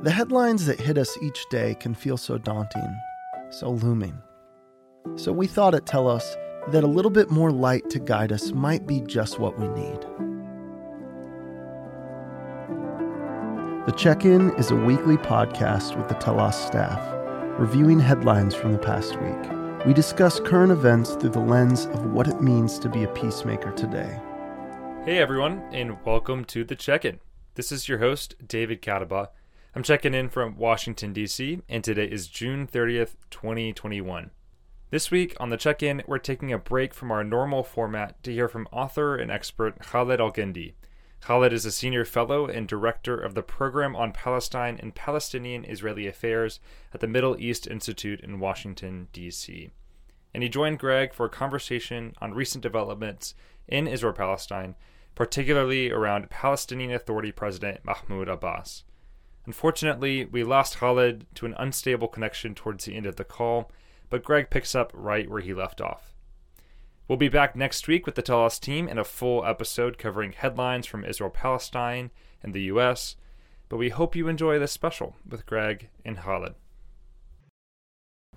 The headlines that hit us each day can feel so daunting, so looming. So we thought it tell us that a little bit more light to guide us might be just what we need. The Check In is a weekly podcast with the Telos staff, reviewing headlines from the past week. We discuss current events through the lens of what it means to be a peacemaker today. Hey everyone, and welcome to the Check In. This is your host, David Kataba I'm checking in from Washington, D.C., and today is June 30th, 2021. This week on the check in, we're taking a break from our normal format to hear from author and expert Khaled Elgindy. Khaled is a senior fellow and director of the Program on Palestine and Palestinian Israeli Affairs at the Middle East Institute in Washington, D.C. And he joined Greg for a conversation on recent developments in Israel Palestine, particularly around Palestinian Authority President Mahmoud Abbas. Unfortunately, we lost Khaled to an unstable connection towards the end of the call, but Greg picks up right where he left off. We'll be back next week with the Telos team in a full episode covering headlines from Israel Palestine and the US, but we hope you enjoy this special with Greg and Khaled.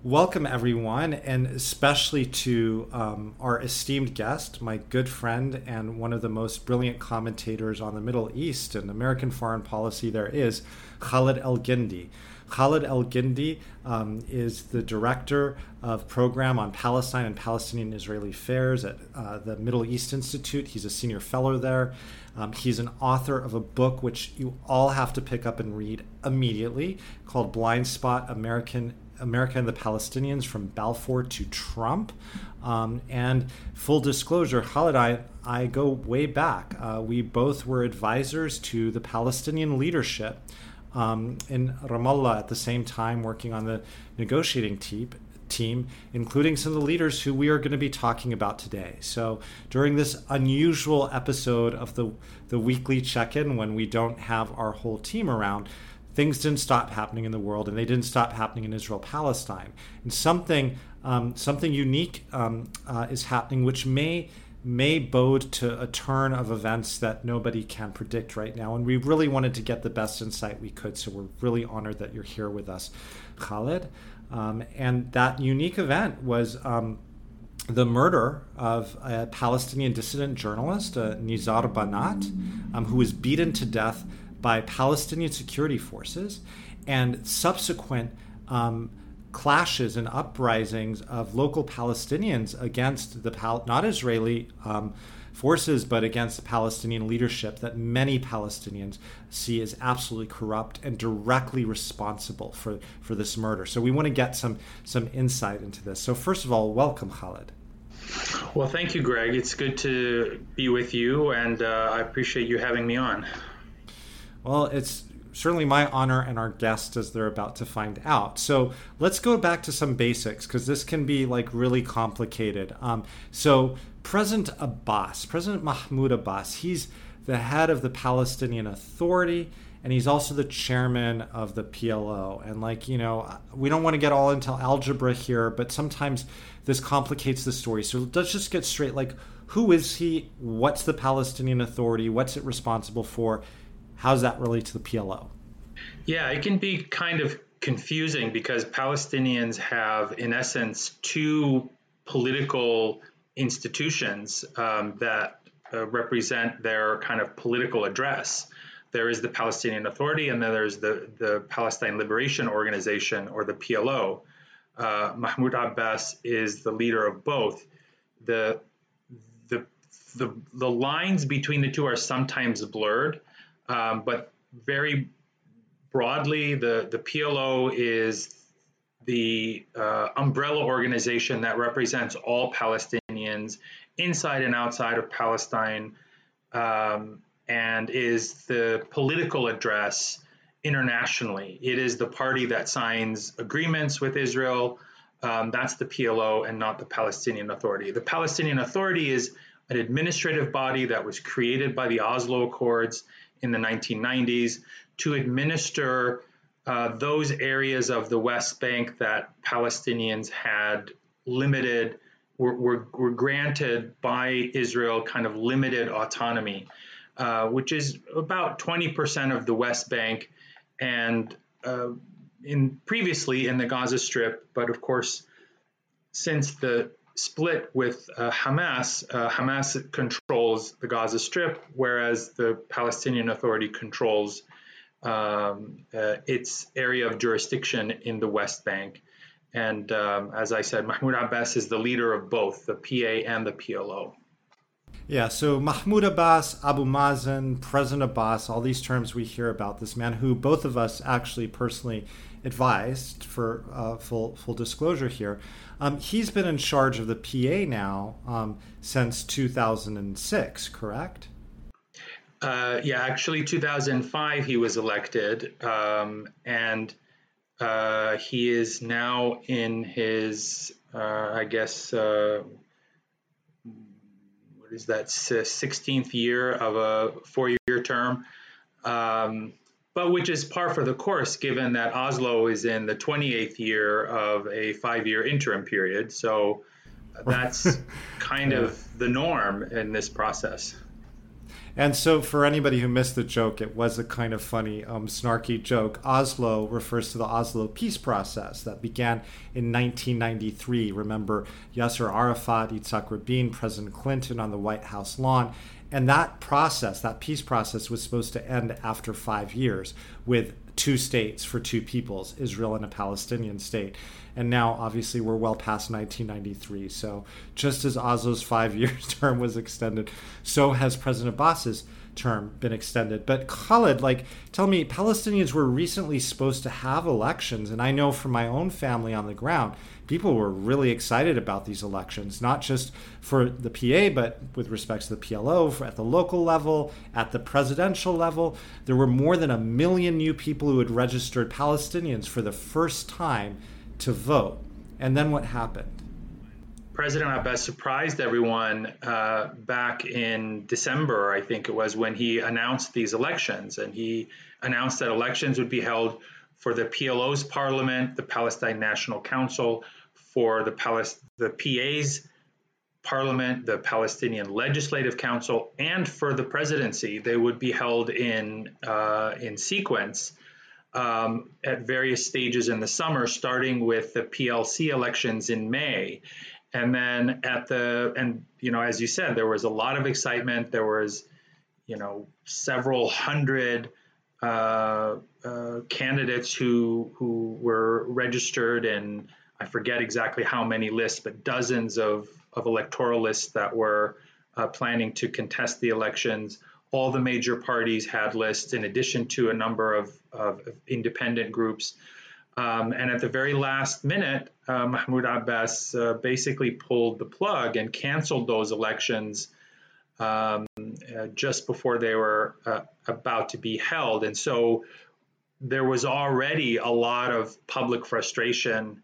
Welcome, everyone, and especially to um, our esteemed guest, my good friend, and one of the most brilliant commentators on the Middle East and American foreign policy there is, Khaled Elgindy. Khaled Elgindy um, is the director of program on Palestine and Palestinian Israeli affairs at uh, the Middle East Institute. He's a senior fellow there. Um, he's an author of a book which you all have to pick up and read immediately called Blind Spot American America and the Palestinians from Balfour to Trump. Um, and full disclosure, Khaled I, I go way back. Uh, we both were advisors to the Palestinian leadership um, in Ramallah at the same time, working on the negotiating team, team, including some of the leaders who we are going to be talking about today. So, during this unusual episode of the, the weekly check in, when we don't have our whole team around, things didn't stop happening in the world, and they didn't stop happening in Israel Palestine. And something um, something unique um, uh, is happening, which may may bode to a turn of events that nobody can predict right now. And we really wanted to get the best insight we could, so we're really honored that you're here with us, Khaled. Um, and that unique event was um, the murder of a Palestinian dissident journalist, uh, Nizar Banat, um, who was beaten to death by Palestinian security forces and subsequent um, clashes and uprisings of local Palestinians against the Pal- not Israeli um, forces, but against the Palestinian leadership that many Palestinians see as absolutely corrupt and directly responsible for, for this murder. So we want to get some some insight into this. So first of all, welcome, Khaled. Well, thank you, Greg. It's good to be with you, and uh, I appreciate you having me on. Well, it's certainly my honor and our guests as they're about to find out. So let's go back to some basics because this can be like really complicated. Um, so President Abbas, President Mahmoud Abbas, he's the head of the Palestinian Authority and he's also the chairman of the PLO. And like, you know, we don't want to get all into algebra here, but sometimes this complicates the story. So let's just get straight like who is he? What's the Palestinian Authority? What's it responsible for? How does that relate to the PLO? Yeah, it can be kind of confusing because Palestinians have, in essence, two political institutions um, that uh, represent their kind of political address. There is the Palestinian Authority, and then there's the, the Palestine Liberation Organization, or the PLO. Uh, Mahmoud Abbas is the leader of both. The, the, the, the lines between the two are sometimes blurred. Um, but very broadly, the, the PLO is the uh, umbrella organization that represents all Palestinians inside and outside of Palestine um, and is the political address internationally. It is the party that signs agreements with Israel. Um, that's the PLO and not the Palestinian Authority. The Palestinian Authority is an administrative body that was created by the Oslo Accords in the 1990s to administer uh, those areas of the West Bank that Palestinians had limited, were, were, were granted by Israel kind of limited autonomy, uh, which is about 20% of the West Bank and uh, in previously in the Gaza Strip, but of course, since the split with uh, Hamas, uh, Hamas controls the Gaza Strip, whereas the Palestinian Authority controls um, uh, its area of jurisdiction in the West Bank. And um, as I said, Mahmoud Abbas is the leader of both the PA and the PLO. Yeah, so Mahmoud Abbas, Abu Mazen, President Abbas, all these terms we hear about this man who both of us actually personally advised for uh, full full disclosure here. Um, he's been in charge of the PA now um, since 2006, correct? Uh, yeah, actually, 2005 he was elected, um, and uh, he is now in his, uh, I guess, uh, what is that, 16th year of a four-year term. Um, but which is par for the course given that Oslo is in the 28th year of a five year interim period. So that's kind yeah. of the norm in this process. And so, for anybody who missed the joke, it was a kind of funny, um, snarky joke. Oslo refers to the Oslo peace process that began in 1993. Remember Yasser Arafat, Yitzhak Rabin, President Clinton on the White House lawn. And that process, that peace process, was supposed to end after five years with two states for two peoples, Israel and a Palestinian state. And now, obviously, we're well past 1993. So, just as Oslo's five year term was extended, so has President Abbas's term been extended. But Khaled, like, tell me, Palestinians were recently supposed to have elections, and I know from my own family on the ground, people were really excited about these elections, not just for the PA, but with respect to the PLO, at the local level, at the presidential level. There were more than a million new people who had registered Palestinians for the first time to vote. And then what happened? President Abbas surprised everyone uh, back in December, I think it was, when he announced these elections. And he announced that elections would be held for the PLO's parliament, the Palestine National Council, for the, Palis- the PA's parliament, the Palestinian Legislative Council, and for the presidency. They would be held in, uh, in sequence. Um, at various stages in the summer, starting with the PLC elections in May. And then at the, and, you know, as you said, there was a lot of excitement. There was, you know, several hundred uh, uh, candidates who, who were registered and I forget exactly how many lists, but dozens of, of electoral lists that were uh, planning to contest the elections. All the major parties had lists, in addition to a number of, of, independent groups. Um, and at the very last minute, uh, Mahmoud Abbas uh, basically pulled the plug and canceled those elections um, uh, just before they were uh, about to be held. And so there was already a lot of public frustration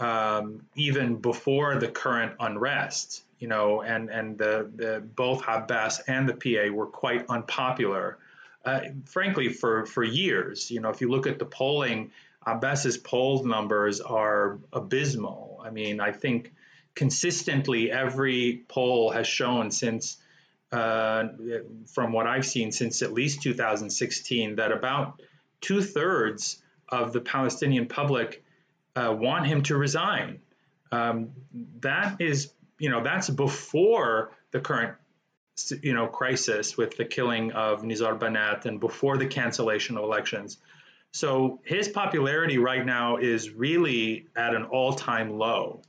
um, even before the current unrest. You know, and and the, the both Abbas and the PA were quite unpopular, uh, frankly, for for years. You know, if you look at the polling Abbas's poll numbers are abysmal. I mean, I think consistently every poll has shown since, uh, from what I've seen since at least 2016, that about two thirds of the Palestinian public uh, want him to resign. Um, that is, you know, that's before the current, you know, crisis with the killing of Nizar Banat and before the cancellation of elections. So his popularity right now is really at an all-time low.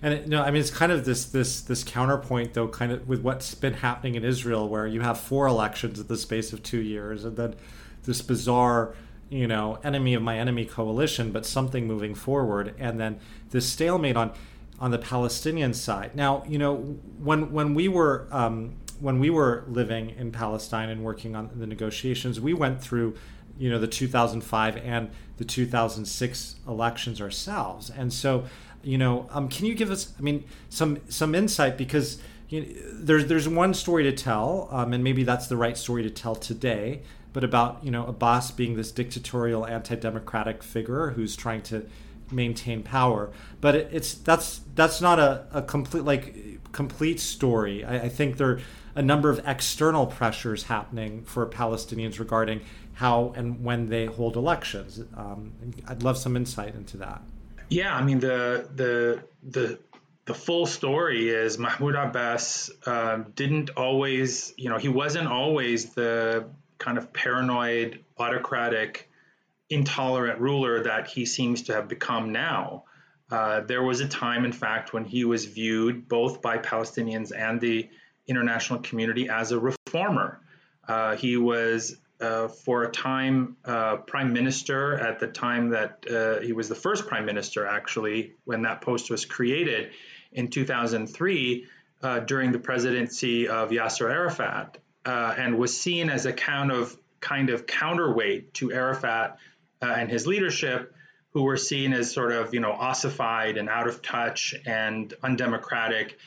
And it, no, I mean it's kind of this this this counterpoint though, kind of with what's been happening in Israel, where you have four elections in the space of two years, and then this bizarre, you know, enemy of my enemy coalition, but something moving forward, and then this stalemate on on the Palestinian side. Now, you know, when when we were um, when we were living in Palestine and working on the negotiations, we went through you know the 2005 and the 2006 elections ourselves. And so you know um, can you give us i mean some some insight? Because you know, there's there's one story to tell um, and maybe that's the right story to tell today but about you know abbas being this dictatorial anti-democratic figure who's trying to maintain power but it, it's that's that's not a, a complete like complete story I, I think there are a number of external pressures happening for Palestinians regarding how and when they hold elections. Um, I'd love some insight into that. Yeah, I mean the the the the full story is Mahmoud Abbas uh, didn't always, you know, he wasn't always the kind of paranoid, autocratic, intolerant ruler that he seems to have become now. Uh, there was a time, in fact, when he was viewed both by Palestinians and the international community as a reformer. Uh, he was, uh, for a time, uh, prime minister at the time that uh, he was the first prime minister, actually, when that post was created in 2003 uh, during the presidency of Yasser Arafat, and was seen as a kind of kind of counterweight to Arafat and his leadership who were seen as sort of, you know, ossified and out of touch and undemocratic.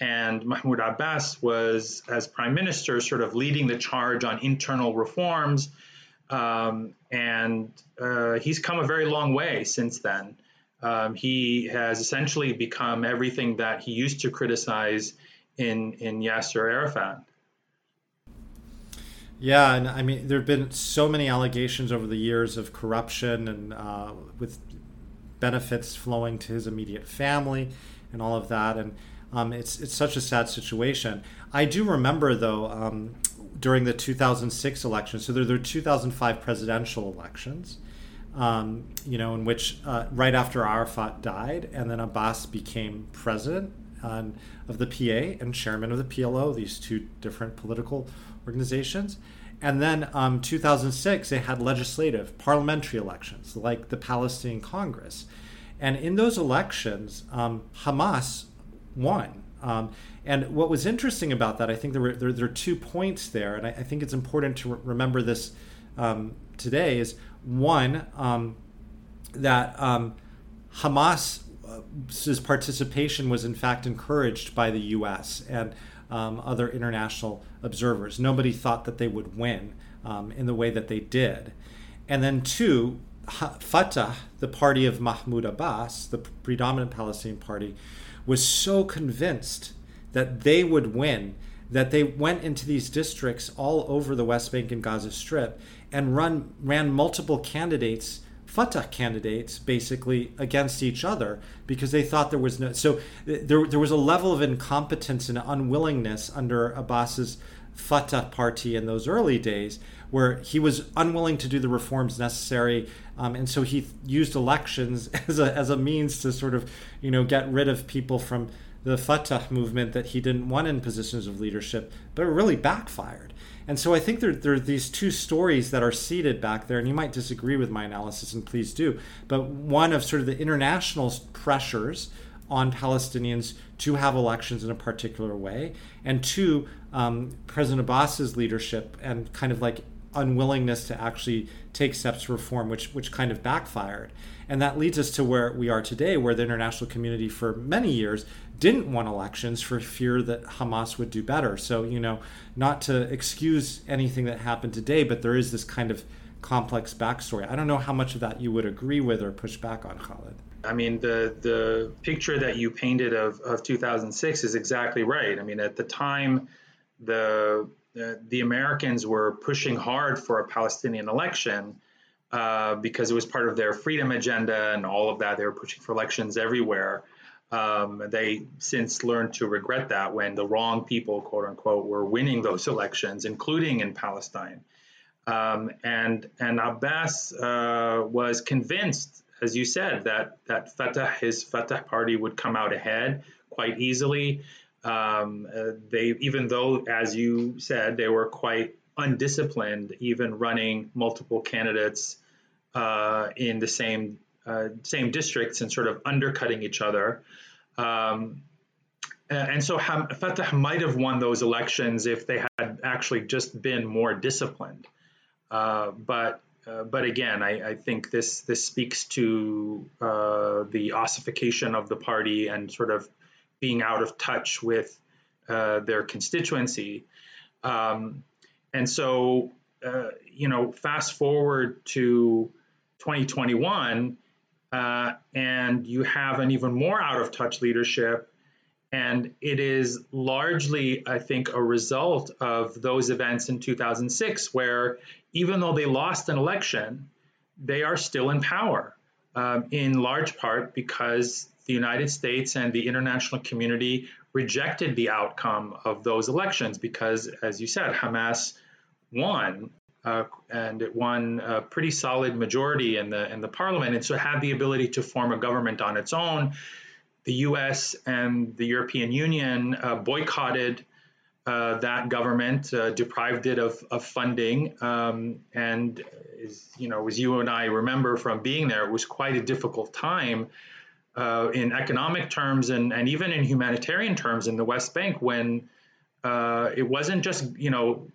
And Mahmoud Abbas was, as prime minister, sort of leading the charge on internal reforms. Um, and uh, he's come a very long way since then. Um, he has essentially become everything that he used to criticize in, in Yasser Arafat. Yeah, and I mean, there have been so many allegations over the years of corruption and uh, with benefits flowing to his immediate family and all of that. And um, it's it's such a sad situation. I do remember though um, during the 2006 election. So there were 2005 presidential elections. Um, you know, in which uh, right after Arafat died, and then Abbas became president um, of the PA and chairman of the PLO, these two different political organizations. And then um, 2006, they had legislative, parliamentary elections like the Palestinian Congress. And in those elections, um, Hamas won. Um, and what was interesting about that, I think there were there, there are two points there, and I, I think it's important to re- remember this um, today. Is one um, that um, Hamas's participation was in fact encouraged by the U.S. and um, other international observers. Nobody thought that they would win um, in the way that they did. And then, two, Fatah, the party of Mahmoud Abbas, the predominant Palestinian party, was so convinced that they would win that they went into these districts all over the West Bank and Gaza Strip and run ran multiple candidates Fatah candidates basically against each other because they thought there was no. So there, there was a level of incompetence and unwillingness under Abbas's Fatah party in those early days where he was unwilling to do the reforms necessary. Um, and so he used elections as a, as a means to sort of, you know, get rid of people from the Fatah movement that he didn't want in positions of leadership, but it really backfired. And so I think there, there are these two stories that are seated back there, and you might disagree with my analysis, and please do. But one of sort of the international pressures on Palestinians to have elections in a particular way, and two, um, President Abbas's leadership and kind of like unwillingness to actually take steps to reform, which which kind of backfired. And that leads us to where we are today, where the international community for many years didn't want elections for fear that Hamas would do better. So, you know, not to excuse anything that happened today, but there is this kind of complex backstory. I don't know how much of that you would agree with or push back on, Khaled. I mean, the the picture that you painted of, of 2006 is exactly right. I mean, at the time, the the, the Americans were pushing hard for a Palestinian election uh, because it was part of their freedom agenda and all of that. They were pushing for elections everywhere. Um, they since learned to regret that when the wrong people, quote unquote, were winning those elections, including in Palestine. Um, and and Abbas uh, was convinced, as you said, that that Fatah, his Fatah party, would come out ahead quite easily. Um, uh, they, even though, as you said, they were quite undisciplined, even running multiple candidates uh, in the same uh, same districts and sort of undercutting each other. Um, and so Ham- Fatah might have won those elections if they had actually just been more disciplined. Uh, but uh, but again, I, I, think this this speaks to uh, the ossification of the party and sort of being out of touch with uh, their constituency. Um, and so, uh, you know, fast forward to 2021, uh, and you have an even more out of touch leadership And it is largely, I think, a result of those events in 2006, where even though they lost an election, they are still in power, um, in large part because the United States and the international community rejected the outcome of those elections because, as you said, Hamas won. Uh, and it won a pretty solid majority in the in the parliament, and so had the ability to form a government on its own the US and the European Union uh, boycotted uh, that government, uh, deprived it of, of funding. Um, and, you know, as you and I remember from being there, it was quite a difficult time uh, in economic terms and, and even in humanitarian terms in the West Bank when uh, it wasn't just, you know,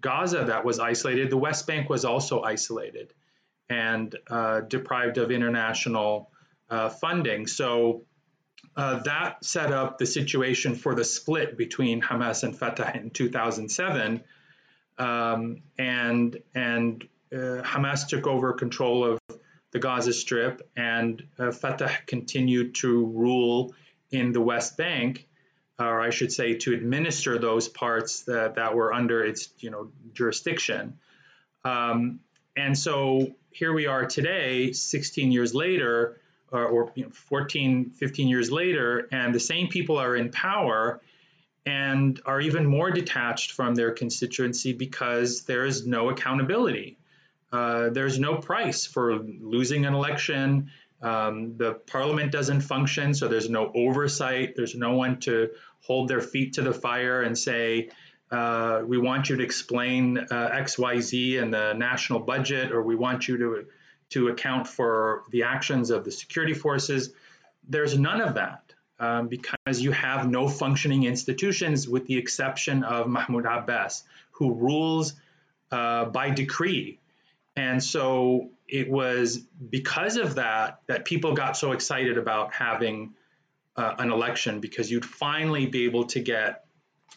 Gaza that was isolated, the West Bank was also isolated and deprived of international funding. So uh, that set up the situation for the split between Hamas and Fatah in 2007. Um, and and uh, Hamas took over control of the Gaza Strip, and uh, Fatah continued to rule in the West Bank, or I should say, to administer those parts that, that were under its you know jurisdiction. Um, and so here we are today, 16 years later or, or you know, 14, 15 years later, and the same people are in power and are even more detached from their constituency because there is no accountability. Uh, there's no price for losing an election. Um, the parliament doesn't function, so there's no oversight. There's no one to hold their feet to the fire and say, uh, we want you to explain uh, X, Y, Z in the national budget, or we want you to to account for the actions of the security forces. There's none of that um, because you have no functioning institutions with the exception of Mahmoud Abbas, who rules uh, by decree. And so it was because of that that people got so excited about having uh, an election because you'd finally be able to get,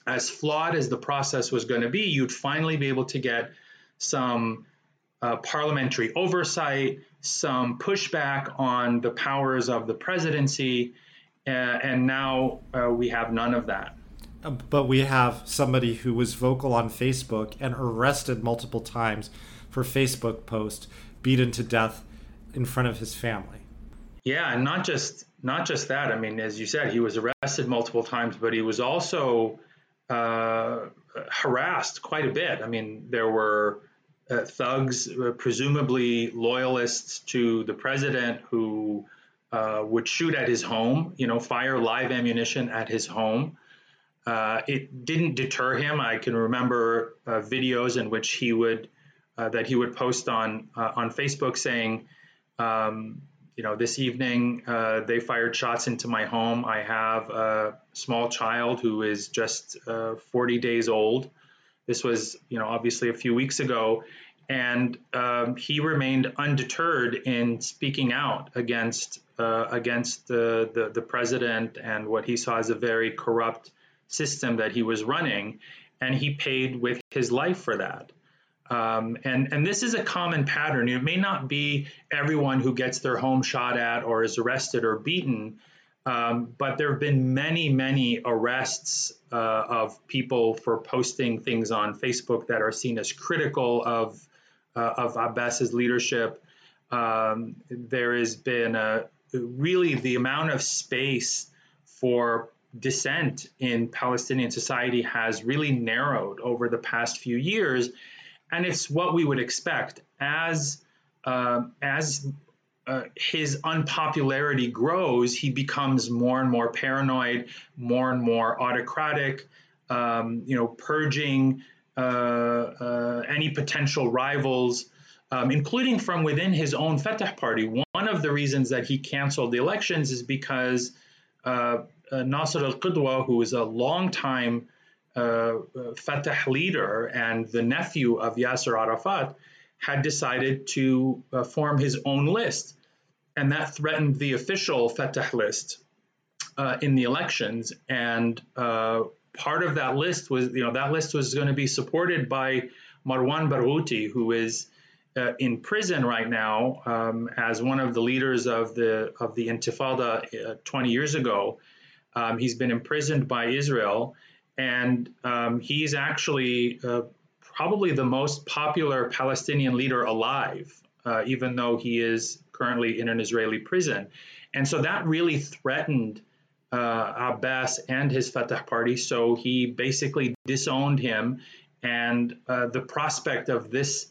as flawed as the process was going to be, you'd finally be able to get some uh, parliamentary oversight, some pushback on the powers of the presidency, uh, and now uh, we have none of that. Uh, but we have somebody who was vocal on Facebook and arrested multiple times for Facebook post, beaten to death in front of his family. Yeah, and not just not just that. I mean, as you said, he was arrested multiple times, but he was also uh, harassed quite a bit. I mean, there were uh, thugs, presumably loyalists to the president, who uh, would shoot at his home, you know, fire live ammunition at his home. Uh, it didn't deter him. I can remember uh, videos in which he would that he would post on on Facebook saying, um, you know, this evening they fired shots into my home. I have a small child who is just 40 days old. This was, you know, obviously a few weeks ago, and um, he remained undeterred in speaking out against uh, against the, the, the president and what he saw as a very corrupt system that he was running, and he paid with his life for that. Um, and and this is a common pattern. It may not be everyone who gets their home shot at or is arrested or beaten, um, but there have been many, many arrests uh, of people for posting things on Facebook that are seen as critical of uh, of Abbas's leadership. Um, there has been a, really the amount of space for dissent in Palestinian society has really narrowed over the past few years, and it's what we would expect as uh, as uh, his unpopularity grows, he becomes more and more paranoid, more and more autocratic, um, you know, purging uh, uh, any potential rivals, um, including from within his own Fatah party. One of the reasons that he canceled the elections is because uh, Nasser al Qudwa, who is a longtime uh, Fatah leader and the nephew of Yasser Arafat, had decided to uh, form his own list. And that threatened the official Fatah list uh, in the elections. And uh, part of that list was, you know, that list was going to be supported by Marwan Barghouti, who is uh, in prison right now um, as one of the leaders of the of the Intifada uh, 20 years ago. Um, he's been imprisoned by Israel, and um, he's actually uh, probably the most popular Palestinian leader alive, uh, even though he is currently in an Israeli prison. And so that really threatened uh, Abbas and his Fatah party. So he basically disowned him. And uh, the prospect of this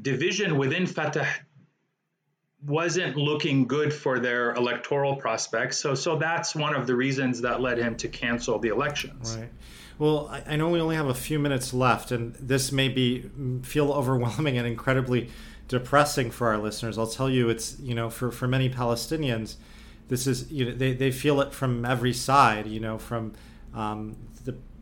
division within Fatah wasn't looking good for their electoral prospects. So, so that's one of the reasons that led him to cancel the elections. Right. Well, I know we only have a few minutes left, and this may be feel overwhelming and incredibly depressing for our listeners. I'll tell you, it's you know, for for many Palestinians, this is you know they, they feel it from every side. You know, from um,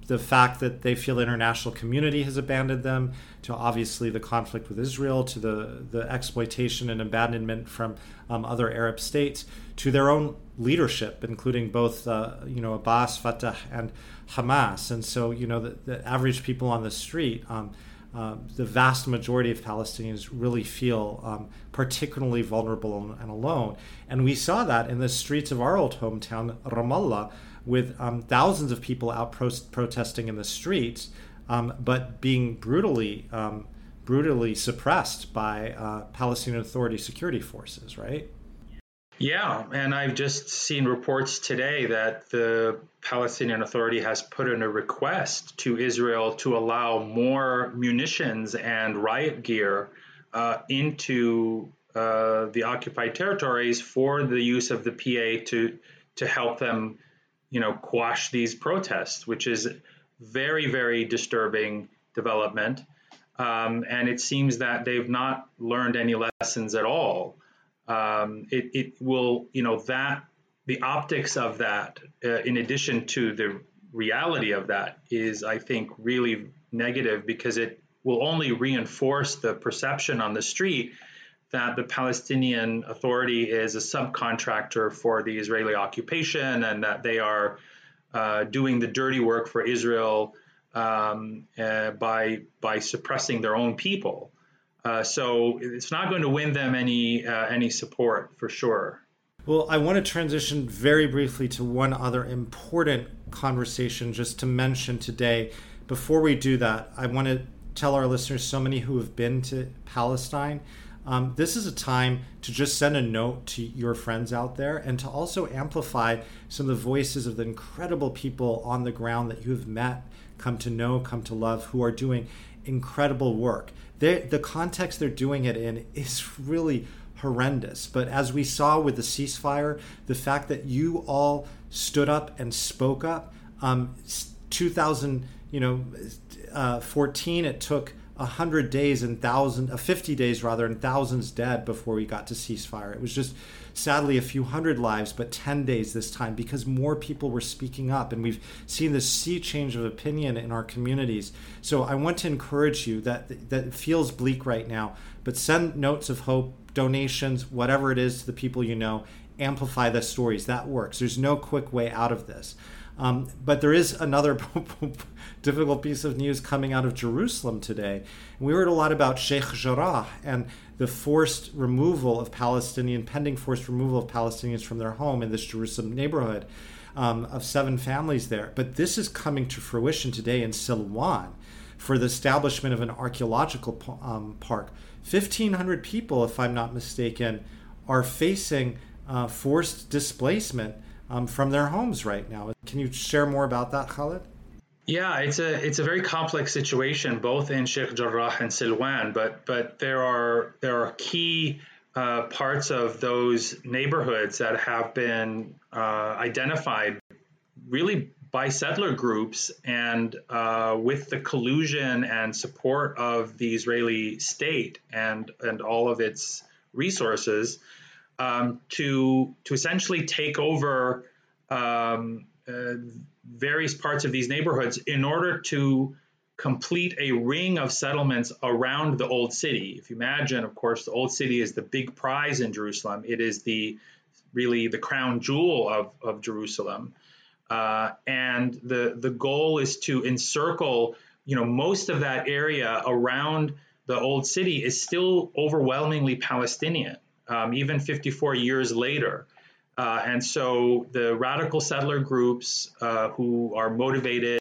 the fact that they feel the international community has abandoned them, to obviously the conflict with Israel, to the the exploitation and abandonment from um, other Arab states, to their own leadership, including both uh, you know Abbas, Fatah, and Hamas. And so you know the, the average people on the street. Um, uh, the vast majority of Palestinians really feel um, particularly vulnerable and alone. And we saw that in the streets of our old hometown, Ramallah, with um, thousands of people out pro- protesting in the streets, um, but being brutally, um, brutally suppressed by uh, Palestinian Authority security forces, right? Yeah, and I've just seen reports today that the Palestinian Authority has put in a request to Israel to allow more munitions and riot gear uh, into uh, the occupied territories for the use of the PA to to help them, you know, quash these protests, which is very very disturbing development. Um, and it seems that they've not learned any lessons at all um, it, it will, you know, that the optics of that, uh, in addition to the reality of that, is, I think, really negative because it will only reinforce the perception on the street that the Palestinian Authority is a subcontractor for the Israeli occupation and that they are uh, doing the dirty work for Israel um, uh, by by suppressing their own people. Uh, so it's not going to win them any uh, any support for sure. Well, I want to transition very briefly to one other important conversation just to mention today. Before we do that, I want to tell our listeners, so many who have been to Palestine, um, this is a time to just send a note to your friends out there and to also amplify some of the voices of the incredible people on the ground that you have met, come to know, come to love, who are doing incredible work they, the context they're doing it in is really horrendous. But as we saw with the ceasefire, the fact that you all stood up and spoke up, um, 2000, you know, uh, 14, it took 100 days and thousand, uh, 50 days rather, and thousands dead before we got to ceasefire. It was just sadly a few hundred lives, but 10 days this time because more people were speaking up. And we've seen this sea change of opinion in our communities. So I want to encourage you that, that feels bleak right now, but send notes of hope, donations, whatever it is to the people you know. Amplify the stories. That works. There's no quick way out of this. Um, but there is another difficult piece of news coming out of Jerusalem today. We heard a lot about Sheikh Jarrah and the forced removal of Palestinian, pending forced removal of Palestinians from their home in this Jerusalem neighborhood um, of seven families there. But this is coming to fruition today in Silwan for the establishment of an archaeological um, park. 1,500 people, if I'm not mistaken, are facing uh, forced displacement um, from their homes right now. Can you share more about that, Khaled? Yeah, it's a it's a very complex situation, both in Sheikh Jarrah and Silwan. But but there are there are key uh, parts of those neighborhoods that have been uh, identified really by settler groups and uh, with the collusion and support of the Israeli state and and all of its resources um, to to essentially take over um, uh, various parts of these neighborhoods in order to complete a ring of settlements around the old city. If you imagine, of course, the old city is the big prize in Jerusalem. It is the really the crown jewel of, of Jerusalem. Uh, and the the goal is to encircle, you know, most of that area around the old city is still overwhelmingly Palestinian, um, even 54 years later. Uh, and so the radical settler groups uh, who are motivated.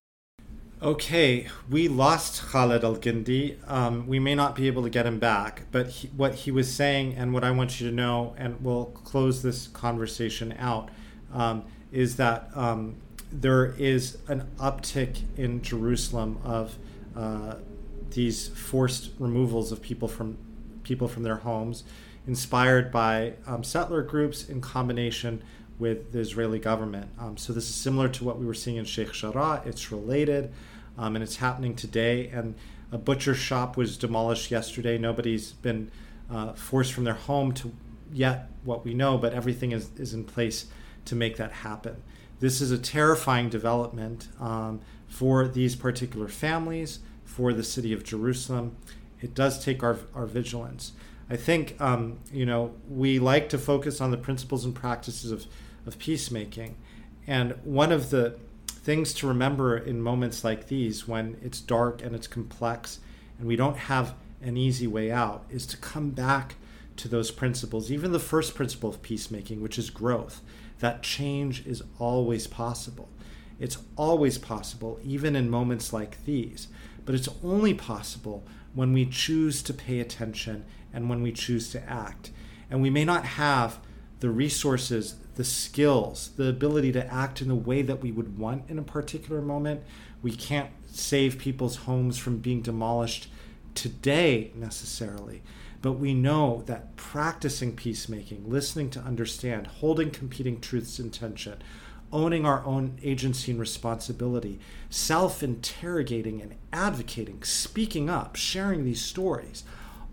Okay, we lost Khaled Elgindy. Um, we may not be able to get him back, but he, what he was saying and what I want you to know, and we'll close this conversation out, um, is that um, there is an uptick in Jerusalem of uh, these forced removals of people from people from their homes, inspired by um, settler groups in combination with the Israeli government. Um, so this is similar to what we were seeing in Sheikh Jarrah. It's related, um, and it's happening today. And a butcher shop was demolished yesterday. Nobody's been uh, forced from their home to yet what we know, but everything is, is in place to make that happen. This is a terrifying development um, for these particular families, for the city of Jerusalem. It does take our, our vigilance. I think um, you know we like to focus on the principles and practices of, of peacemaking, and one of the things to remember in moments like these, when it's dark and it's complex, and we don't have an easy way out, is to come back to those principles. Even the first principle of peacemaking, which is growth, that change is always possible. It's always possible, even in moments like these. But it's only possible when we choose to pay attention and when we choose to act. And we may not have the resources, the skills, the ability to act in the way that we would want in a particular moment. We can't save people's homes from being demolished today necessarily. But we know that practicing peacemaking, listening to understand, holding competing truths in tension, owning our own agency and responsibility, self interrogating and advocating, speaking up, sharing these stories.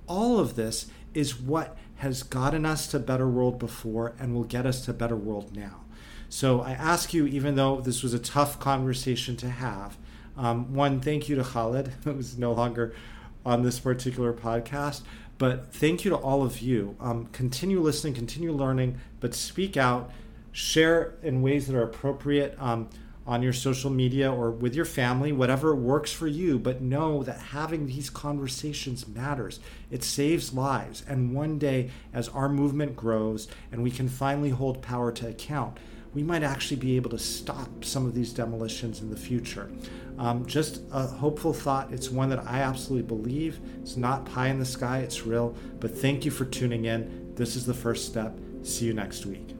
All of this is what has gotten us to better world before and will get us to better world now. So I ask you, even though this was a tough conversation to have, um, one, thank you to Khaled, who's no longer on this particular podcast. But thank you to all of you. Um, continue listening, continue learning, but speak out share in ways that are appropriate um, on your social media or with your family, whatever works for you. But know that having these conversations matters. It saves lives. And one day, as our movement grows and we can finally hold power to account, we might actually be able to stop some of these demolitions in the future. Um, just a hopeful thought. It's one that I absolutely believe. It's not pie in the sky, it's real. But thank you for tuning in. This is the first step. See you next week.